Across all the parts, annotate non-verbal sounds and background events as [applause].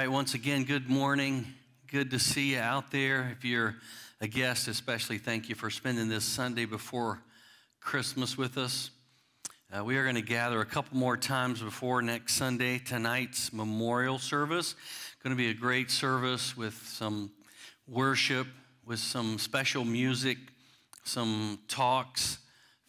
Right, once again, good morning. Good to see you out there. If you're a guest, especially, thank you for spending this Sunday before Christmas with us. Uh, we are going to gather a couple more times before next Sunday, tonight's memorial service. Going to be a great service with some worship, with some special music, some talks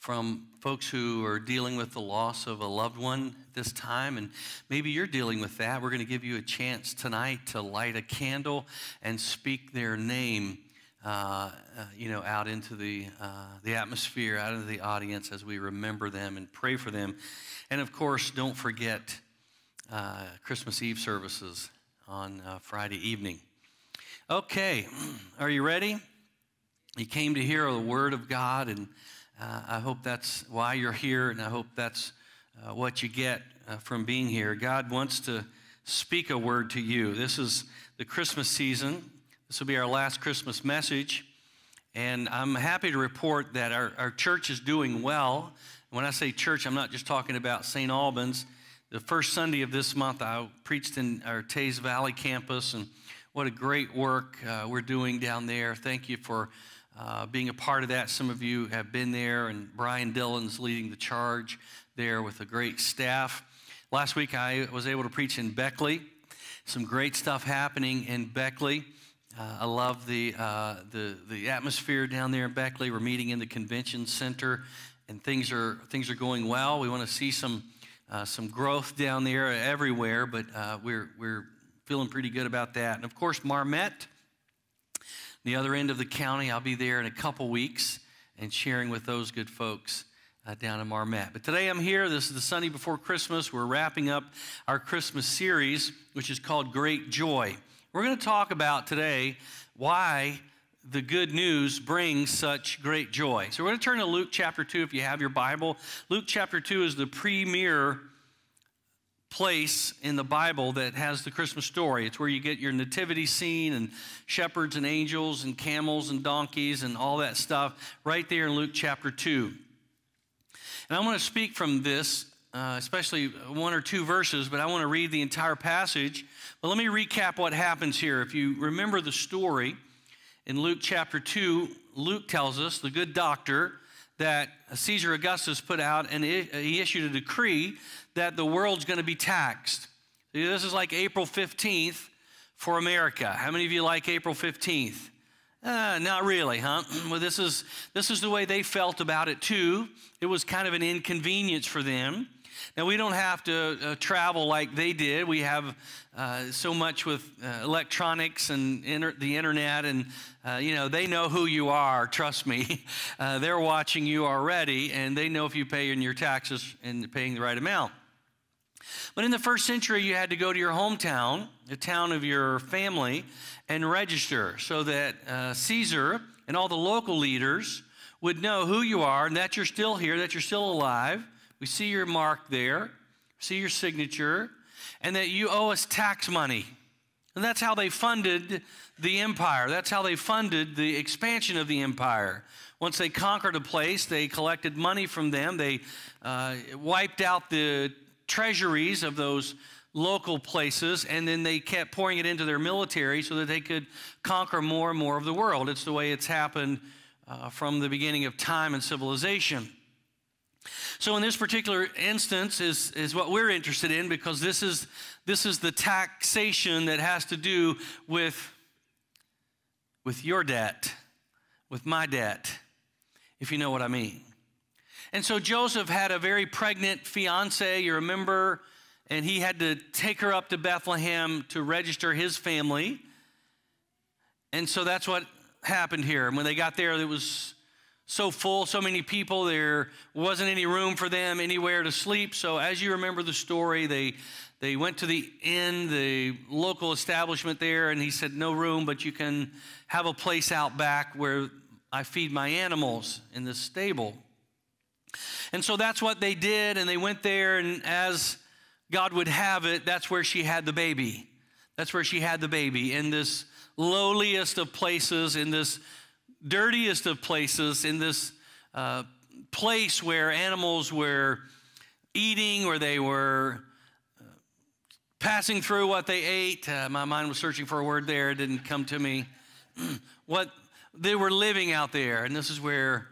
from folks who are dealing with the loss of a loved one this time, and maybe you're dealing with that. We're going to give you a chance tonight to light a candle and speak their name. Uh, uh, you know, out into the, uh, the atmosphere, out into the audience as we remember them and pray for them. And of course, don't forget uh, Christmas Eve services on uh, Friday evening. Okay, [clears throat] are you ready? You came to hear the Word of God, and uh, I hope that's why you're here, and I hope that's uh, what you get uh, from being here. God wants to speak a word to you. This is the Christmas season. This will be our last Christmas message. And I'm happy to report that our, our church is doing well. When I say church, I'm not just talking about St. Albans. The first Sunday of this month, I preached in our Teays Valley campus, and what a great work uh, we're doing down there. Thank you for uh, being a part of that. Some of you have been there, and Brian Dillon's leading the charge there with a great staff. Last week, I was able to preach in Beckley. Some great stuff happening in Beckley. Uh, I love the, uh, the, the atmosphere down there in Beckley. We're meeting in the convention center, and things are, things are going well. We want to see some, uh, some growth down there everywhere, but uh, we're, we're feeling pretty good about that. And of course, Marmet the other end of the county. I'll be there in a couple weeks and sharing with those good folks uh, down in Marmet. But today I'm here. This is the Sunday before Christmas. We're wrapping up our Christmas series, which is called Great Joy. We're going to talk about today why the good news brings such great joy. So we're going to turn to Luke chapter 2 if you have your Bible. Luke chapter 2 is the premier place in the Bible that has the Christmas story. It's where you get your nativity scene and shepherds and angels and camels and donkeys and all that stuff right there in Luke chapter 2. And I want to speak from this, uh, especially one or two verses, but I want to read the entire passage. But let me recap what happens here. If you remember the story in Luke chapter 2, Luke tells us, the good doctor, that Caesar Augustus put out and he issued a decree that the world's going to be taxed. This is like April 15th for America. How many of you like April 15th? Uh, not really, huh? [clears throat] Well, this is, this is the way they felt about it too. It was kind of an inconvenience for them. Now, we don't have to uh, travel like they did. We have uh, so much with uh, electronics and inter- the internet, and uh, you know, they know who you are, trust me. [laughs] Uh, they're watching you already, and they know if you pay in your taxes and paying the right amount. But in the first century, you had to go to your hometown, the town of your family, and register so that uh, Caesar and all the local leaders would know who you are and that you're still here, that you're still alive. We see your mark there, see your signature, and that you owe us tax money. And that's how they funded the empire. That's how they funded the expansion of the empire. Once they conquered a place, they collected money from them. They uh, wiped out the treasuries of those local places, and then they kept pouring it into their military so that they could conquer more and more of the world. It's the way it's happened uh, from the beginning of time and civilization. So, in this particular instance, is, is what we're interested in because this is, this is the taxation that has to do with, with your debt, with my debt, if you know what I mean. And so Joseph had a very pregnant fiance, you remember, and he had to take her up to Bethlehem to register his family. And so that's what happened here. And when they got there, it was so full, so many people, there wasn't any room for them anywhere to sleep. So as you remember the story, they they went to the inn, the local establishment there, and he said, No room, but you can have a place out back where I feed my animals in this stable. And so that's what they did, and they went there, and as God would have it, that's where she had the baby. That's where she had the baby in this lowliest of places, in this dirtiest of places, in this uh, place where animals were eating, where they were uh, passing through what they ate. Uh, my mind was searching for a word there, it didn't come to me. [clears throat] what they were living out there, and this is where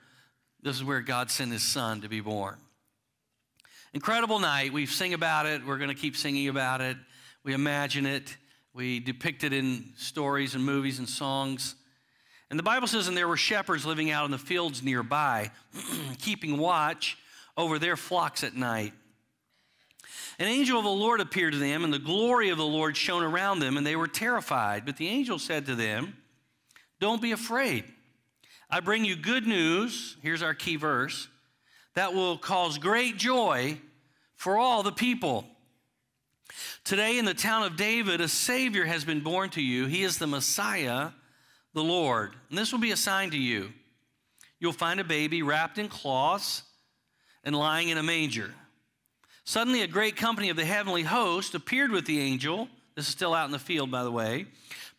this is where God sent his son to be born. Incredible night. We sing about it. We're going to keep singing about it. We imagine it. We depict it in stories and movies and songs. And the Bible says, and there were shepherds living out in the fields nearby, [clears throat] keeping watch over their flocks at night. An angel of the Lord appeared to them, and the glory of the Lord shone around them, and they were terrified. But the angel said to them, Don't be afraid. I bring you good news. Here's our key verse that will cause great joy for all the people. Today, in the town of David, a Savior has been born to you. He is the Messiah, the Lord. And this will be a sign to you. You'll find a baby wrapped in cloths and lying in a manger. Suddenly, a great company of the heavenly host appeared with the angel. This is still out in the field, by the way.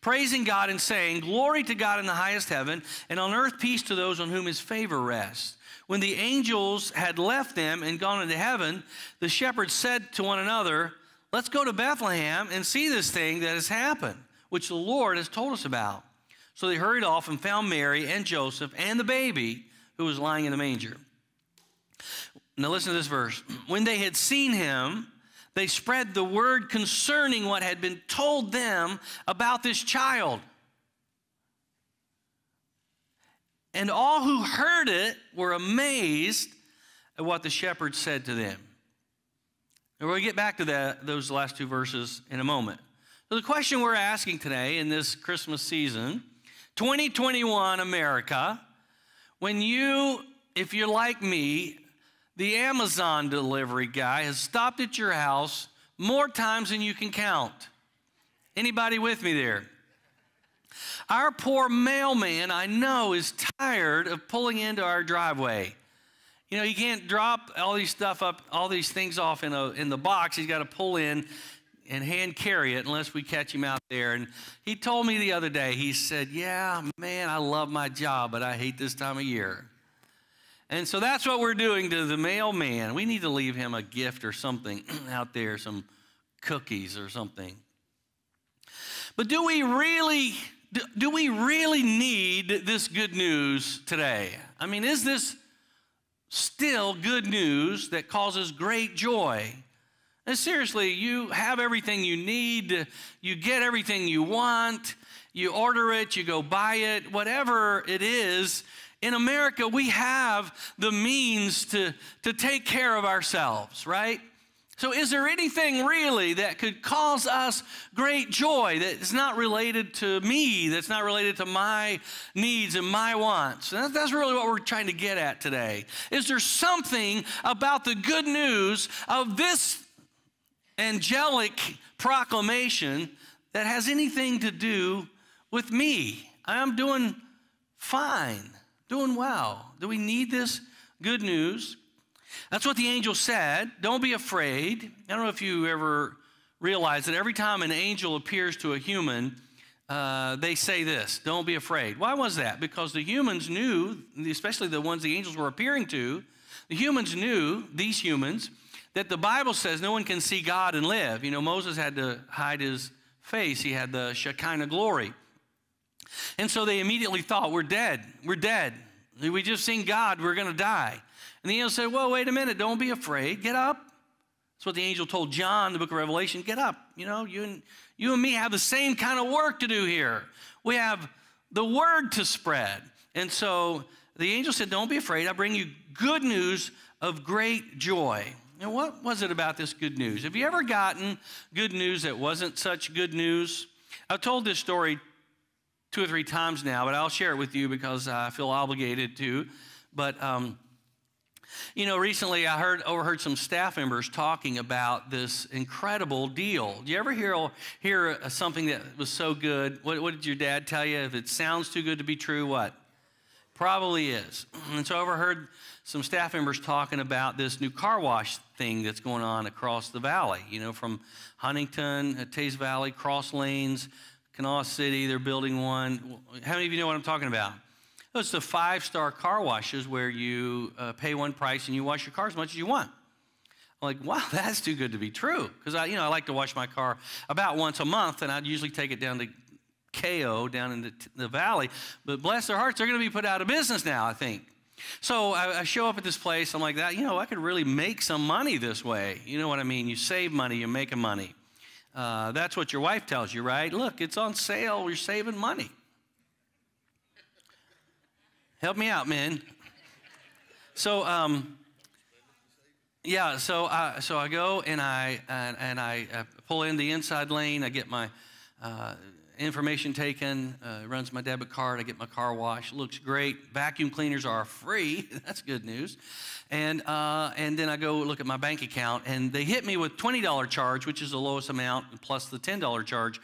Praising God and saying, Glory to God in the highest heaven, and on earth peace to those on whom his favor rests. When the angels had left them and gone into heaven, the shepherds said to one another, Let's go to Bethlehem and see this thing that has happened, which the Lord has told us about. So they hurried off and found Mary and Joseph and the baby who was lying in the manger. Now listen to this verse. [clears throat] When they had seen him, they spread the word concerning what had been told them about this child. And all who heard it were amazed at what the shepherds said to them. And we'll get back to that, those last two verses in a moment. So, the question we're asking today in this Christmas season 2021 America, when you, if you're like me, the Amazon delivery guy has stopped at your house more times than you can count. Anybody with me there? Our poor mailman, I know, is tired of pulling into our driveway. You know, he can't drop all these stuff up, all these things off in, a, in the box. He's got to pull in and hand carry it unless we catch him out there. And he told me the other day, he said, Yeah, man, I love my job, but I hate this time of year. And so that's what we're doing to the mailman. We need to leave him a gift or something [clears throat] out there, some cookies or something. But do we really do, do we really need this good news today? I mean, is this still good news that causes great joy. And seriously, you have everything you need, you get everything you want, you order it, you go buy it, whatever it is. In America, we have the means to, to take care of ourselves, right? So, is there anything really that could cause us great joy that is not related to me, that's not related to my needs and my wants? that's really what we're trying to get at today. Is there something about the good news of this angelic proclamation that has anything to do with me? I'm doing fine, doing well. Do we need this good news? That's what the angel said. Don't be afraid. I don't know if you ever realize that every time an angel appears to a human, uh, they say this don't be afraid. Why was that? Because the humans knew, especially the ones the angels were appearing to, the humans knew, these humans, that the Bible says no one can see God and live. You know, Moses had to hide his face, he had the Shekinah glory. And so they immediately thought, we're dead. We're dead. We just seen God, we're going to die. And the angel said, Well, wait a minute, don't be afraid. Get up. That's what the angel told John, the book of Revelation. Get up. You know, you and, you and me have the same kind of work to do here. We have the word to spread. And so the angel said, Don't be afraid. I bring you good news of great joy. And what was it about this good news? Have you ever gotten good news that wasn't such good news? I've told this story two or three times now, but I'll share it with you because I feel obligated to. But um, you know, recently I heard overheard some staff members talking about this incredible deal. Do you ever hear hear something that was so good? What, what did your dad tell you? If it sounds too good to be true, what? Probably is. [clears throat] And so I overheard some staff members talking about this new car wash thing that's going on across the valley. You know, from Huntington, uh, Teays Valley, Cross Lanes, Kanawha City, they're building one. How many of you know what I'm talking about? It's the five star car washes where you uh, pay one price and you wash your car as much as you want. I'm like, wow, [laughs] that's too good to be true. Because I, you know, I like to wash my car about once a month, and I'd usually take it down to KO down in the, the valley. But bless their hearts, they're going to be put out of business now, I think. So I, I, show up at this place. I'm like, that, you know, I could really make some money this way. You know what I mean? You save money, you're making money. Uh, that's what your wife tells you, right? Look, it's on sale. You're saving money. Help me out, man. So, um, yeah, so I, so I go and I, and, and I uh, pull in the inside lane. I get my uh, information taken, uh, runs my debit card. I get my car washed. Looks great. Vacuum cleaners are free. [laughs] That's good news. And, uh, and then I go look at my bank account, and they hit me with $20 charge, which is the lowest amount, plus the $10 charge.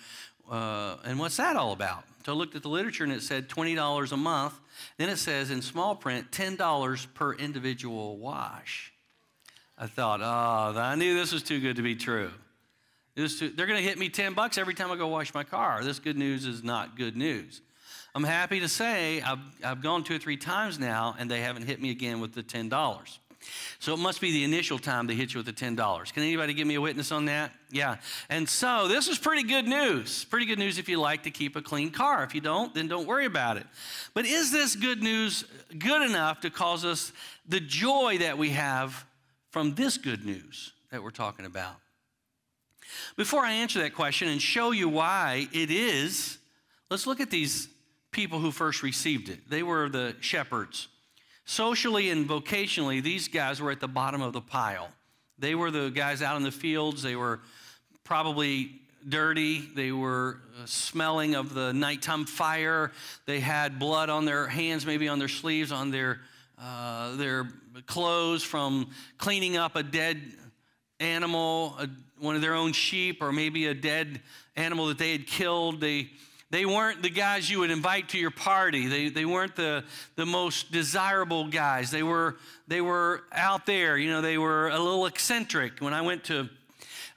Uh, and what's that all about? So I looked at the literature, and it said $20 a month. Then it says in small print, $10 per individual wash. I thought, oh, I knew this was too good to be true. They're going to hit me 10 bucks every time I go wash my car. This good news is not good news. I'm happy to say I've, I've gone two or three times now and they haven't hit me again with the $10. So it must be the initial time they hit you with the $10. Can anybody give me a witness on that? Yeah. And so this is pretty good news. Pretty good news if you like to keep a clean car. If you don't, then don't worry about it. But is this good news good enough to cause us the joy that we have from this good news that we're talking about? Before I answer that question and show you why it is, let's look at these people who first received it. They were the shepherds. Socially and vocationally, these guys were at the bottom of the pile. They were the guys out in the fields. They were probably dirty. They were uh, smelling of the nighttime fire. They had blood on their hands, maybe on their sleeves, on their, uh, their clothes from cleaning up a dead animal, a, one of their own sheep, or maybe a dead animal that they had killed. They, they weren't the guys you would invite to your party. They, they weren't the, the most desirable guys. They were, they were out there. You know, they were a little eccentric. When I went to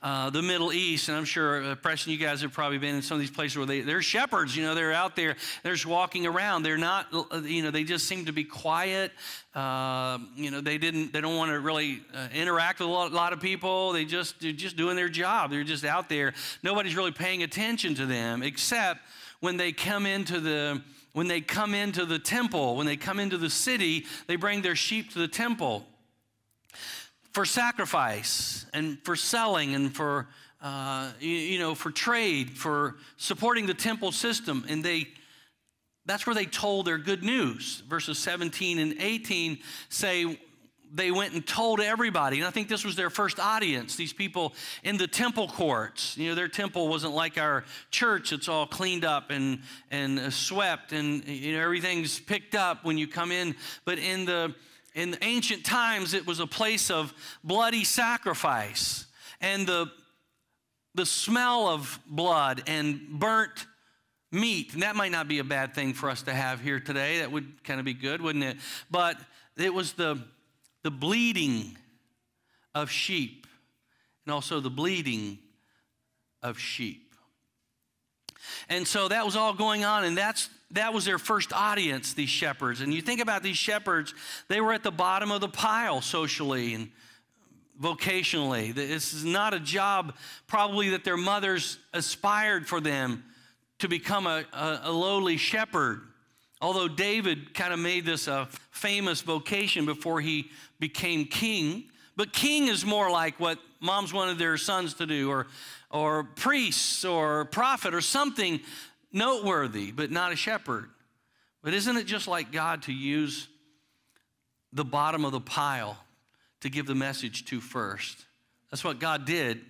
uh, the Middle East, and I'm sure, uh, Preston, you guys have probably been in some of these places where they, they're shepherds, you know, they're out there, they're just walking around. They're not, uh, you know, they just seem to be quiet. Uh, you know, they didn't, they don't want to really uh, interact with a lot, lot, of people. They just, they're just doing their job. They're just out there. Nobody's really paying attention to them except when they come into the, when they come into the temple, when they come into the city, they bring their sheep to the temple for sacrifice and for selling and for uh, you, you, know for trade for supporting the temple system. And they that's where they told their good news. Verses 17 and 18 say they went and told everybody. And i think this was their first audience these people in the temple courts. You know their temple wasn't like our church. It's all cleaned up and and swept and you know everything's picked up when you come in. But in the in ancient times, it was a place of bloody sacrifice. And the, the smell of blood and burnt meat, and that might not be a bad thing for us to have here today. That would kind of be good, wouldn't it? But it was the, the bleeding of sheep and also the bleeding of sheep. And so that was all going on, and that's that was their first audience, these shepherds. And you think about these shepherds, they were at the bottom of the pile socially and vocationally. This is not a job probably that their mothers aspired for them to become a, a, a lowly shepherd. Although David kind of made this a famous vocation before he became king. But king is more like what moms wanted their sons to do, or, or priests, or prophet, or something noteworthy, but not a shepherd. But isn't it just like God to use the bottom of the pile to give the message to first? That's what God did.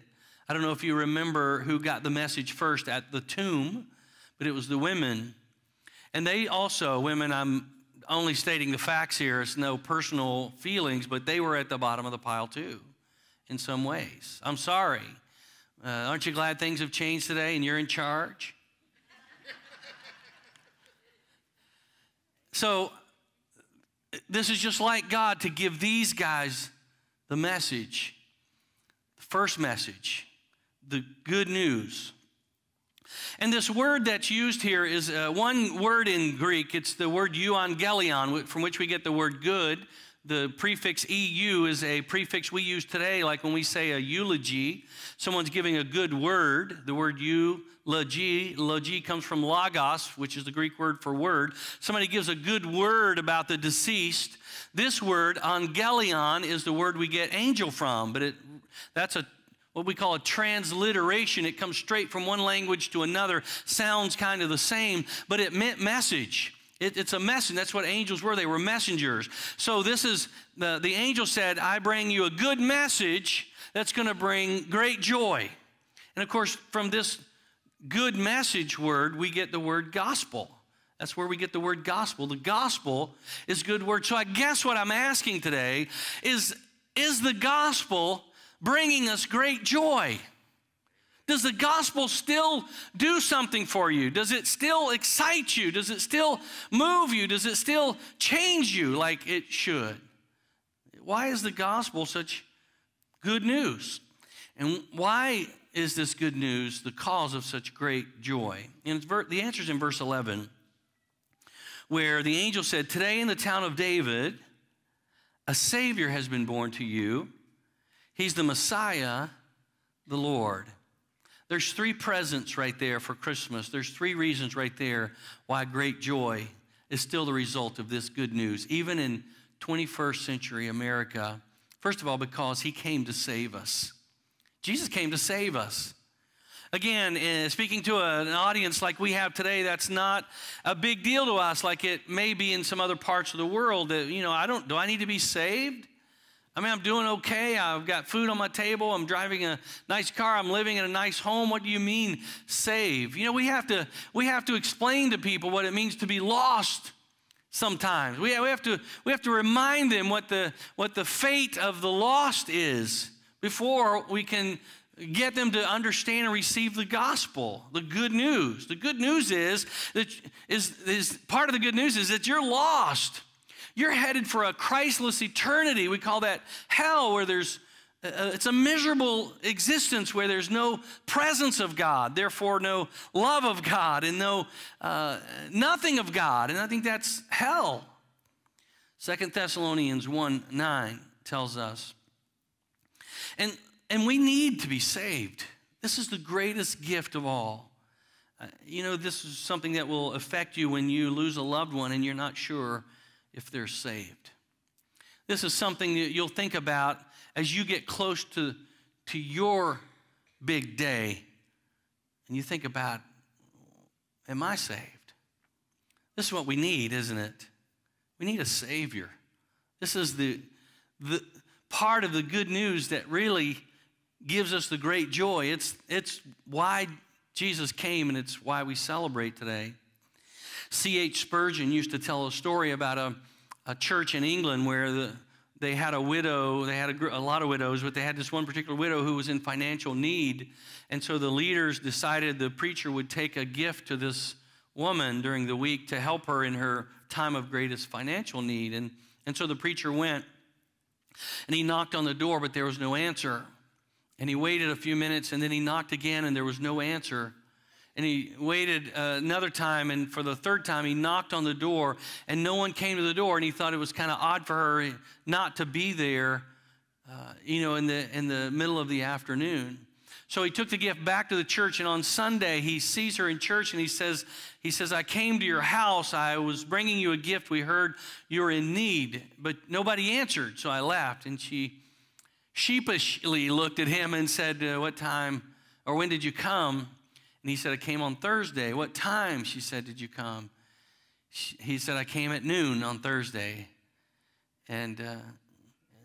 I don't know if you remember who got the message first at the tomb, but it was the women. And they also, women, I'm only stating the facts here, it's no personal feelings, but they were at the bottom of the pile too, in some ways. I'm sorry. Uh, aren't you glad things have changed today and you're in charge? So, this is just like God to give these guys the message, the first message, the good news. And this word that's used here is uh, one word in Greek. It's the word euangelion, from which we get the word good. the prefix EU is a prefix we use today, like when we say a eulogy, someone's giving a good word. The word eulogy, logi comes from logos, which is the Greek word for word. Somebody gives a good word about the deceased. This word, angelion, is the word we get angel from, but it, that's a what we call a transliteration. It comes straight from one language to another, sounds kind of the same, but it meant message. It, it's a message. That's what angels were. They were messengers. So this is the, the angel said, I bring you a good message that's going to bring great joy. And of course, from this good message word, we get the word gospel. That's where we get the word gospel. The gospel is good word. So I guess what I'm asking today is is the gospel bringing us great joy? Does the gospel still do something for you? Does it still excite you? Does it still move you? Does it still change you like it should? Why is the gospel such good news? And why is this good news the cause of such great joy? And the answer is in verse 11, where the angel said, Today in the town of David, a Savior has been born to you. He's the Messiah, the Lord. There's three presents right there for Christmas. There's three reasons right there why great joy is still the result of this good news, even in 21st century America. First of all, because he came to save us. Jesus came to save us. Again, uh, speaking to an audience like we have today, that's not a big deal to us, like it may be in some other parts of the world. That you know, I don't. Do I need to be saved? I mean, I'm doing okay. I've got food on my table. I'm driving a nice car. I'm living in a nice home. What do you mean save? You know, we have to we have to explain to people what it means to be lost sometimes. We, we have to we have to remind them what the what the fate of the lost is before we can get them to understand and receive the gospel, the good news. The good news is that is, is part of the good news is that you're lost. You're headed for a Christless eternity. We call that hell, where there's uh, it's a miserable existence where there's no presence of God, therefore no love of God, and no uh, nothing of God. And I think that's hell. Second Thessalonians 1 9 tells us. And, and we need to be saved. This is the greatest gift of all. Uh, you know, this is something that will affect you when you lose a loved one and you're not sure if they're saved. This is something that you'll think about as you get close to, to your big day and you think about, am I saved? This is what we need, isn't it? We need a Savior. This is the, the part of the good news that really gives us the great joy. It's, it's why Jesus came and it's why we celebrate today. C.H. Spurgeon used to tell a story about a, a church in England where the, they had a widow, they had a, a, lot of widows, but they had this one particular widow who was in financial need. And so the leaders decided the preacher would take a gift to this woman during the week to help her in her time of greatest financial need. And, and so the preacher went and he knocked on the door, but there was no answer. And he waited a few minutes and then he knocked again and there was no answer. And he waited uh, another time, and for the third time, he knocked on the door, and no one came to the door. And he thought it was kind of odd for her not to be there, uh, you know, in the, in the middle of the afternoon. So he took the gift back to the church, and on Sunday, he sees her in church, and he says, he says, I came to your house. I was bringing you a gift. We heard you were in need, but nobody answered, so I left. And she sheepishly looked at him and said, uh, What time or when did you come? And he said, I came on Thursday. What time, she said, did you come? She, he said, I came at noon on Thursday. And uh,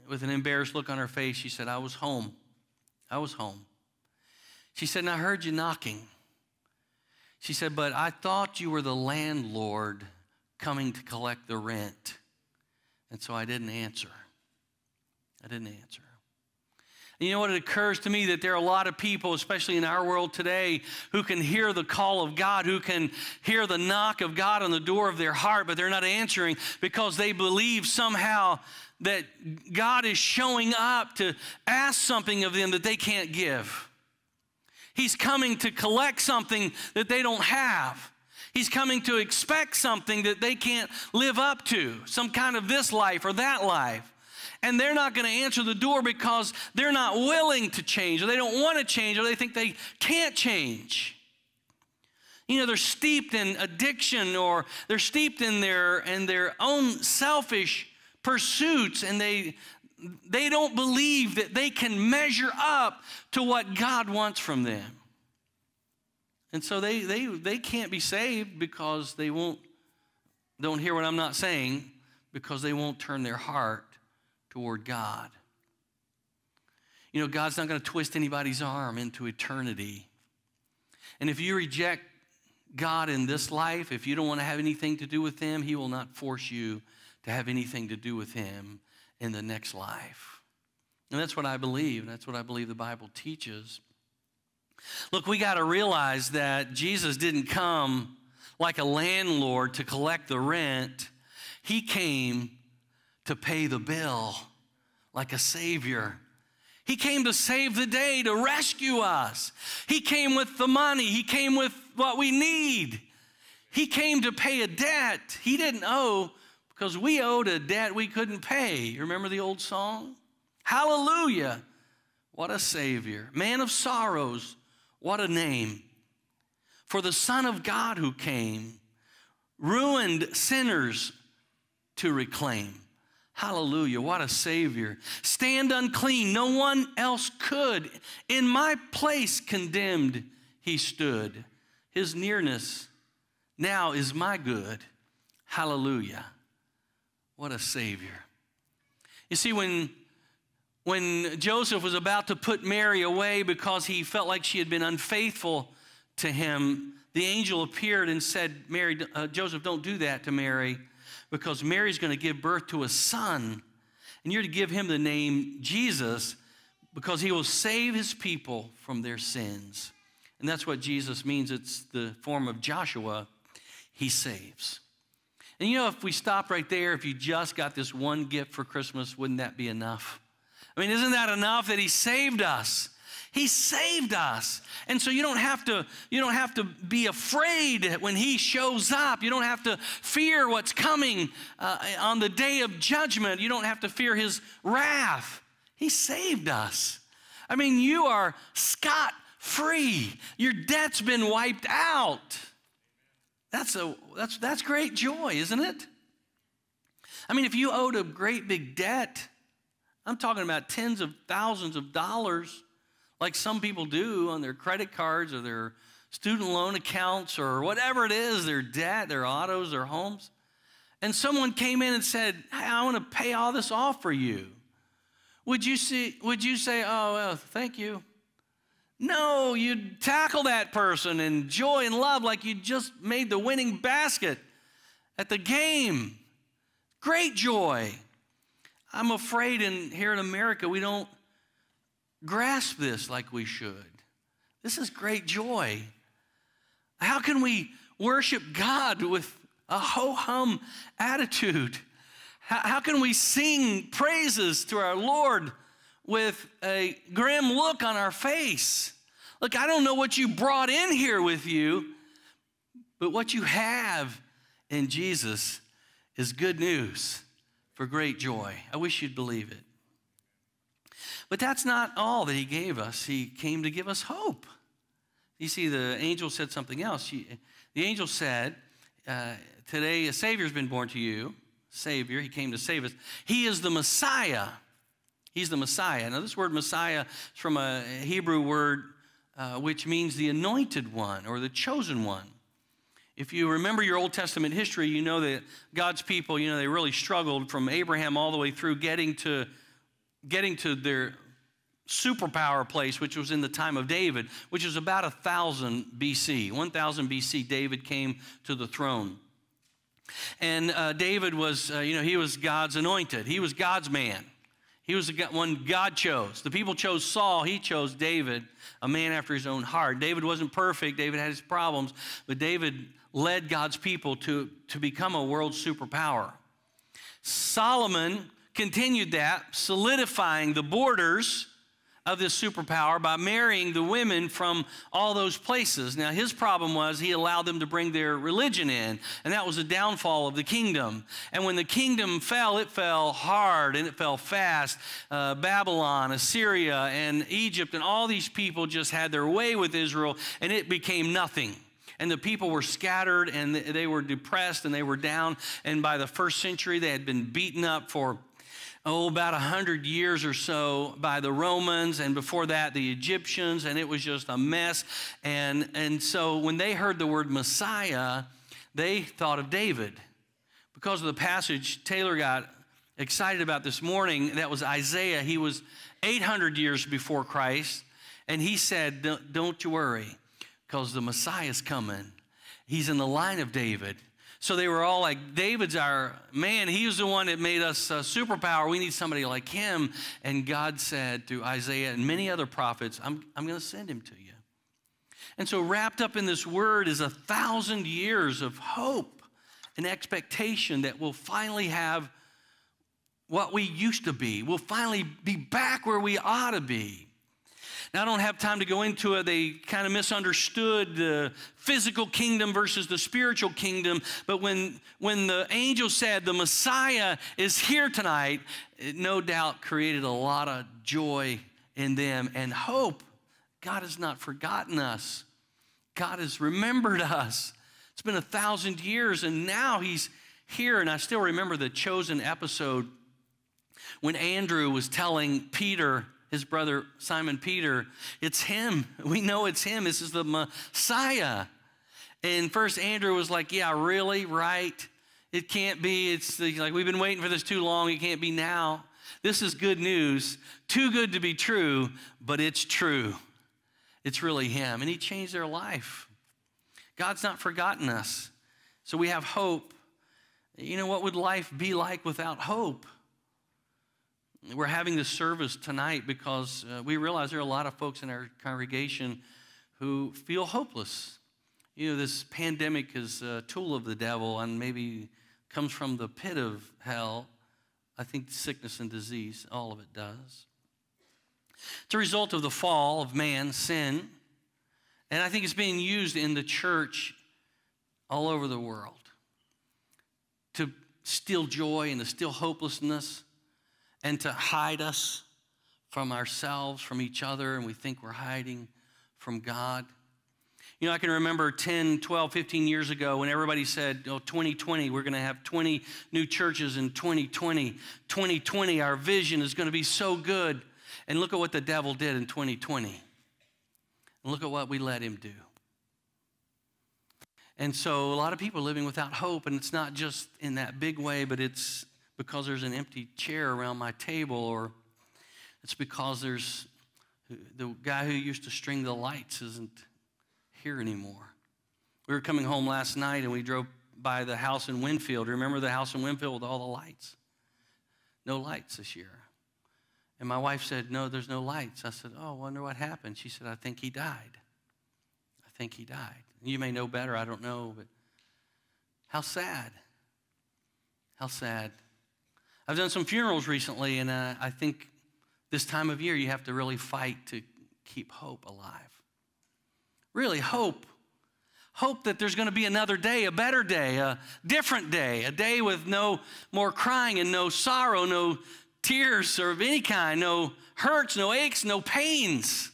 with an embarrassed look on her face, she said, I was home. I was home. She said, and I heard you knocking. She said, but I thought you were the landlord coming to collect the rent. And so I didn't answer. I didn't answer. You know what? It occurs to me that there are a lot of people, especially in our world today, who can hear the call of God, who can hear the knock of God on the door of their heart, but they're not answering because they believe somehow that God is showing up to ask something of them that they can't give. He's coming to collect something that they don't have. He's coming to expect something that they can't live up to, some kind of this life or that life. And they're not going to answer the door because they're not willing to change, or they don't want to change, or they think they can't change. You know, they're steeped in addiction or they're steeped in their, in their own selfish pursuits and they, they don't believe that they can measure up to what God wants from them. And so they, they, they can't be saved because they won't, don't hear what I'm not saying, because they won't turn their heart toward God. You know, God's not going to twist anybody's arm into eternity. And if you reject God in this life, if you don't want to have anything to do with Him, He will not force you to have anything to do with Him in the next life. And that's what I believe, that's what I believe the Bible teaches. Look, we got to realize that Jesus didn't come like a landlord to collect the rent, He came to pay the bill like a Savior. He came to save the day, to rescue us. He came with the money, He came with what we need. He came to pay a debt He didn't owe because we owed a debt we couldn't pay. You remember the old song? Hallelujah. What a Savior. Man of sorrows. What a name. For the Son of God who came, ruined sinners to reclaim. Hallelujah. What a Savior. Stand unclean. No one else could. In my place condemned, he stood. His nearness now is my good. Hallelujah. What a Savior. You see, when, when Joseph was about to put Mary away because he felt like she had been unfaithful to him, the angel appeared and said, Mary, uh, Joseph, don't do that to Mary because Mary's going to give birth to a son, and you're to give him the name Jesus because he will save his people from their sins. And that's what Jesus means. It's the form of Joshua. He saves. And you know, if we stop right there, if you just got this one gift for Christmas, wouldn't that be enough? I mean, isn't that enough that he saved us? He saved us. And so you don't have to you don't have to be afraid when he shows up. You don't have to fear what's coming uh, on the day of judgment. You don't have to fear his wrath. He saved us. I mean, you are scot free. Your debt's been wiped out. That's a that's that's great joy, isn't it? I mean, if you owed a great big debt, I'm talking about tens of thousands of dollars like some people do on their credit cards or their student loan accounts or whatever it is, their debt, their autos, their homes. And someone came in and said, hey, I want to pay all this off for you. Would you, see, would you say, oh, well, thank you? No, you'd tackle that person in joy and love like you just made the winning basket at the game. Great joy. I'm afraid in here in America we don't grasp this like we should. This is great joy. How can we worship God with a ho hum attitude? How, how, can we sing praises to our Lord with a grim look on our face? Look, I don't know what you brought in here with you, but what you have in Jesus is good news for great joy. I wish you'd believe it. But that's not all that he gave us. He came to give us hope. You see, the angel said something else. the angel said, uh, Today a Savior's been born to you. Savior, he came to save us. He is the Messiah. He's the Messiah. Now, this word Messiah is from a Hebrew word uh, which means the anointed one or the chosen one. If you remember your Old Testament history, you know that God's people, you know, they really struggled from Abraham all the way through getting to getting to their superpower place, which was in the time of David, which was about 1000 BC. 1000 BC, David came to the throne. And uh, David was, uh, you know, he was God's anointed, he was God's man. He was the one God chose. The people chose Saul, he chose David, a man after his own heart. David wasn't perfect, David had his problems, but David led God's people to, to become a world superpower. Solomon continued that, solidifying the borders of this superpower by marrying the women from all those places. Now, his problem was he allowed them to bring their religion in, and that was the downfall of the kingdom. And when the kingdom fell, it fell hard and it fell fast. Uh, Babylon, Assyria, and Egypt, and all these people just had their way with Israel, and it became nothing and the people were scattered and they were depressed and they were down. And by the first century, they had been beaten up for oh, about 100 years or so by the Romans, and before that, the Egyptians, and it was just a mess. And, and so when they heard the word Messiah, they thought of David. Because of the passage Taylor got excited about this morning, that was Isaiah. He was 800 years before Christ, and he said, Don't, you worry, because the Messiah is coming. He's in the line of David. So they were all like, David's our man. He was the one that made us a superpower. We need somebody like him. And God said through Isaiah and many other prophets, I'm, I'm going to send him to you. And so, wrapped up in this word is a thousand years of hope and expectation that we'll finally have what we used to be. We'll finally be back where we ought to be. Now, I don't have time to go into it. They kind of misunderstood the physical kingdom versus the spiritual kingdom. But when, when the angel said the Messiah is here tonight, it no doubt created a lot of joy in them and hope. God has not forgotten us, God has remembered us. It's been a thousand years, and now He's here. And I still remember the chosen episode when Andrew was telling Peter, his brother Simon Peter, it's him. [laughs] We know it's him. This is the Messiah. And first Andrew was like, Yeah, really? Right? It can't be. It's like we've been waiting for this too long. It can't be now. This is good news. Too good to be true, but it's true. It's really him. And he changed their life. God's not forgotten us. So we have hope. You know, what would life be like without hope? We're having this service tonight because uh, we realize there are a lot of folks in our congregation who feel hopeless. You know, this pandemic is a tool of the devil and maybe comes from the pit of hell. I think sickness and disease, all of it does. It's a result of the fall of man, sin, and I think it's being used in the church all over the world to steal joy and to steal hopelessness and to hide us from ourselves, from each other, and we think we're hiding from God. You know, I can remember 10, 12, 15 years ago when everybody said, oh, 2020, we're going to have 20 new churches in 2020. 2020, our vision is going to be so good. And look at what the devil did in 2020. And look at what we let him do. And so a lot of people are living without hope, and it's not just in that big way, but it's because there's an empty chair around my table, or it's because there's the guy who used to string the lights isn't here anymore. We were coming home last night and we drove by the house in Winfield. Remember the house in Winfield with all the lights? No lights this year. And my wife said, No, there's no lights. I said, Oh, I wonder what happened. She said, I think he died. I think he died. You may know better, I don't know, but how sad. How sad. I've done some funerals recently, and uh, I think this time of year you have to really fight to keep hope alive. Really, hope. Hope that there's going to be another day, a better day, a different day, a day with no more crying and no sorrow, no tears of any kind, no hurts, no aches, no pains.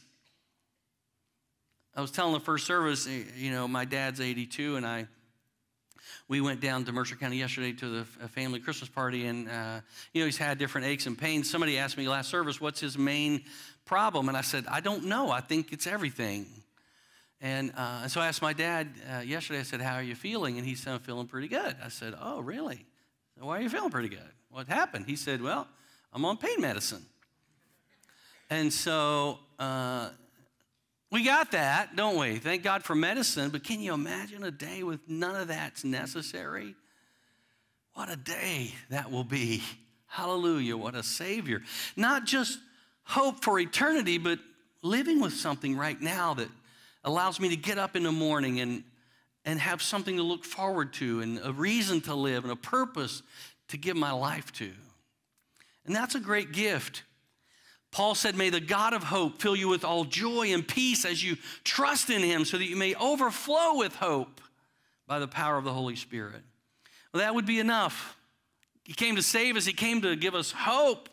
I was telling the first service, you know, my dad's 82, and I we went down to Mercer County yesterday to the family Christmas party, and uh, you know he's had different aches and pains. Somebody asked me last service, "What's his main problem?" And I said, "I don't know. I think it's everything." And uh, so I asked my dad uh, yesterday. I said, "How are you feeling?" And he said, "I'm feeling pretty good." I said, "Oh, really? Why are you feeling pretty good? What happened?" He said, "Well, I'm on pain medicine." And so uh, we got that, don't we? Thank God for medicine, but can you imagine a day with none of that's necessary? What a day that will be. Hallelujah, what a Savior. Not just hope for eternity, but living with something right now that allows me to get up in the morning and, and have something to look forward to and a reason to live and a purpose to give my life to. And that's a great gift. Paul said, May the God of hope fill you with all joy and peace as you trust in him, so that you may overflow with hope by the power of the Holy Spirit. Well, that would be enough. He came to save us, He came to give us hope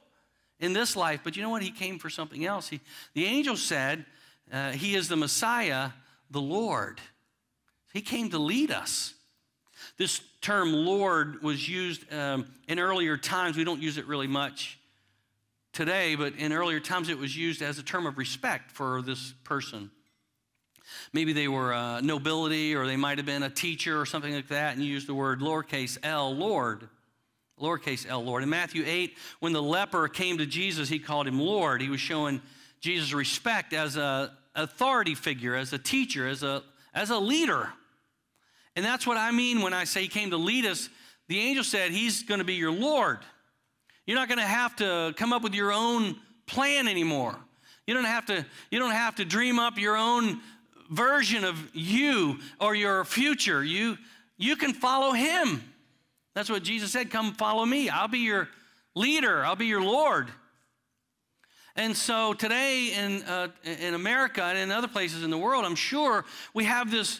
in this life. But you know what? He came for something else. He, the angel said, uh, He is the Messiah, the Lord. He came to lead us. This term Lord was used um, in earlier times. We don't use it really much today, but in earlier times it was used as a term of respect for this person. Maybe they were a nobility or they might have been a teacher or something like that, and you use the word lowercase l, Lord. Lowercase l, Lord. In Matthew 8, when the leper came to Jesus, he called him Lord. He was showing Jesus respect as an authority figure, as a teacher, as a, as a leader. And that's what I mean when I say he came to lead us. The angel said, He's going to be your Lord. You're not going to have to come up with your own plan anymore. You don't have to, you don't have to dream up your own version of you or your future. You, you can follow him. That's what Jesus said come follow me. I'll be your leader, I'll be your Lord. And so today in, uh, in America and in other places in the world, I'm sure we have this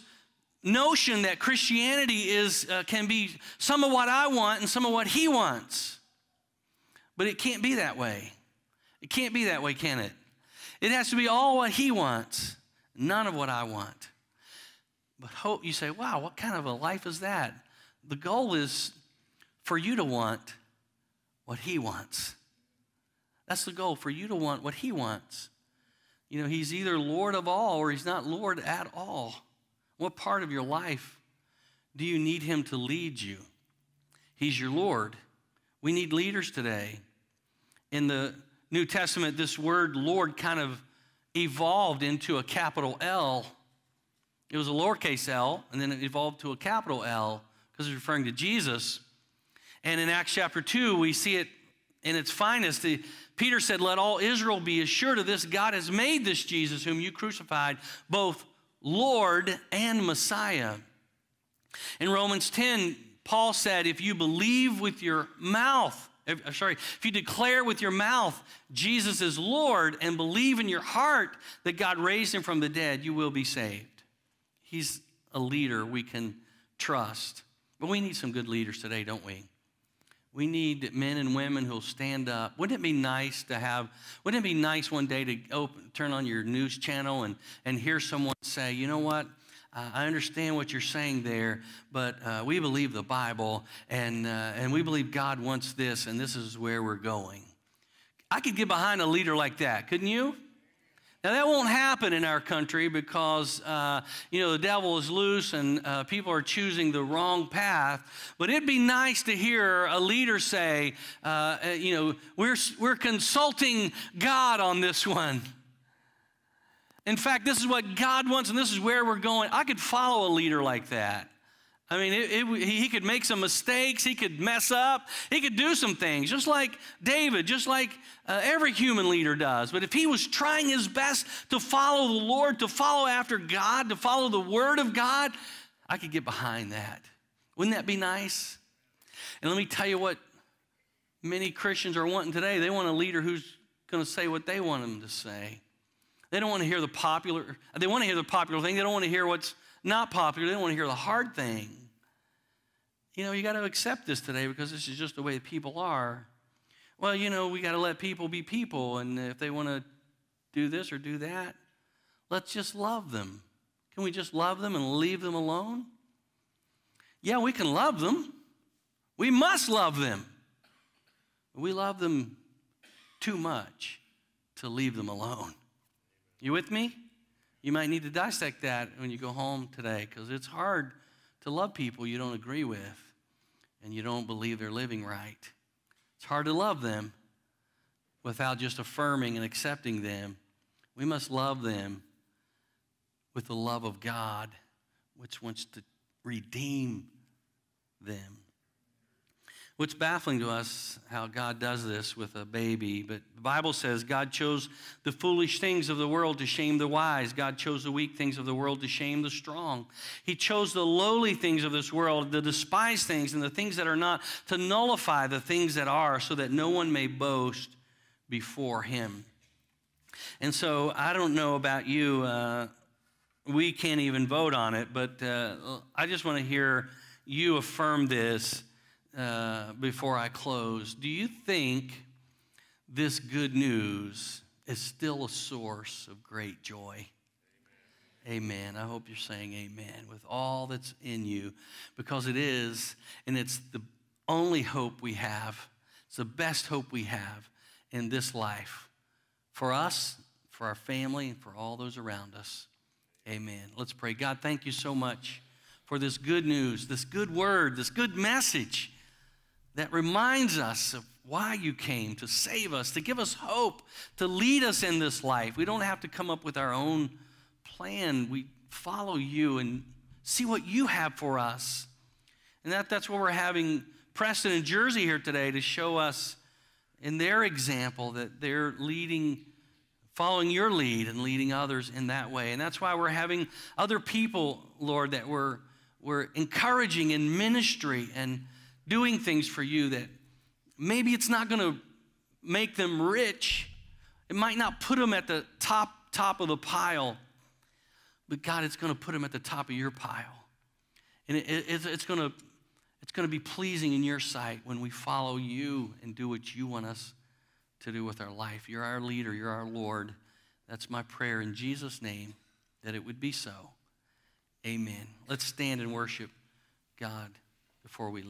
notion that Christianity is, uh, can be some of what I want and some of what he wants. But it can't be that way. It can't be that way, can it? It has to be all what he wants none of what I want. But hope, you say, wow, what kind of a life is that? The goal is for you to want what He wants. That's the goal, for you to want what He wants. You know, He's either Lord of all or He's not Lord at all. What part of your life do you need Him to lead you? He's your Lord. We need leaders today. In the New Testament, this word Lord kind of evolved into a capital L. It was a lowercase l, and then it evolved to a capital L because it's referring to Jesus. And in Acts chapter 2, we see it in its finest. The, Peter said, Let all Israel be assured of this God has made this Jesus, whom you crucified, both Lord and Messiah. In Romans 10, Paul said, If you believe with your mouth, uh, sorry, if you declare with your mouth Jesus is Lord and believe in your heart that God raised him from the dead, you will be saved. He's a leader we can trust. But we need some good leaders today, don't we? We need men and women who'll stand up. Wouldn't it be nice to have, wouldn't it be nice one day to open, turn on your news channel and, and hear someone say, you know what? Uh, I understand what you're saying there, but uh, we believe the Bible and, uh, and we believe God wants this and this is where we're going. I could get behind a leader like that, couldn't you? Now, that won't happen in our country because, uh, you know, the devil is loose and uh, people are choosing the wrong path. But it'd be nice to hear a leader say, uh, uh you know, we're, we're consulting God on this one. In fact, this is what God wants and this is where we're going. I could follow a leader like that. I mean, it, it, he could make some mistakes. He could mess up. He could do some things, just like David, just like uh, every human leader does. But if he was trying his best to follow the Lord, to follow after God, to follow the Word of God, I could get behind that. Wouldn't that be nice? And let me tell you what many Christians are wanting today. They want a leader who's going to say what they want him to say. They don't want to hear the popular, they want to hear the popular thing. They don't want to hear what's not popular. They don't want to hear the hard thing. You know, you got to accept this today because this is just the way people are. Well, you know, we got to let people be people, and if they want to do this or do that, let's just love them. Can we just love them and leave them alone? Yeah, we can love them. We must love them. We love them too much to leave them alone. You with me? You might need to dissect that when you go home today because it's hard to love people you don't agree with and you don't believe they're living right. It's hard to love them without just affirming and accepting them. We must love them with the love of God, which wants to redeem them. What's baffling to us how God does this with a baby, but the Bible says God chose the foolish things of the world to shame the wise. God chose the weak things of the world to shame the strong. He chose the lowly things of this world, the despised things, and the things that are not to nullify the things that are, so that no one may boast before Him. And so I don't know about you. Uh, we can't even vote on it, but uh, I just want to hear you affirm this uh, before I close. Do you think this good news is still a source of great joy? Amen. I hope you're saying amen with all that's in you because it is, and it's the only hope we have. It's the best hope we have in this life for us, for our family, and for all those around us. Amen. Let's pray. God, thank you so much for this good news, this good word, this good message that reminds us of why you came to save us, to give us hope, to lead us in this life. We don't have to come up with our own plan. We follow you and see what you have for us. And that, that's what we're having Preston and Jersey here today to show us in their example that they're leading, following your lead and leading others in that way. And that's why we're having other people, Lord, that we're, we're encouraging in ministry and doing things for you that maybe it's not going to make them rich. It might not put them at the top top of the pile, but God, it's going to put them at the top of your pile. And it, it, it's going to it's going to be pleasing in your sight when we follow you and do what you want us to do with our life. You're our leader, you're our Lord. That's my prayer in Jesus' name that it would be so. Amen. Let's stand and worship God before we leave.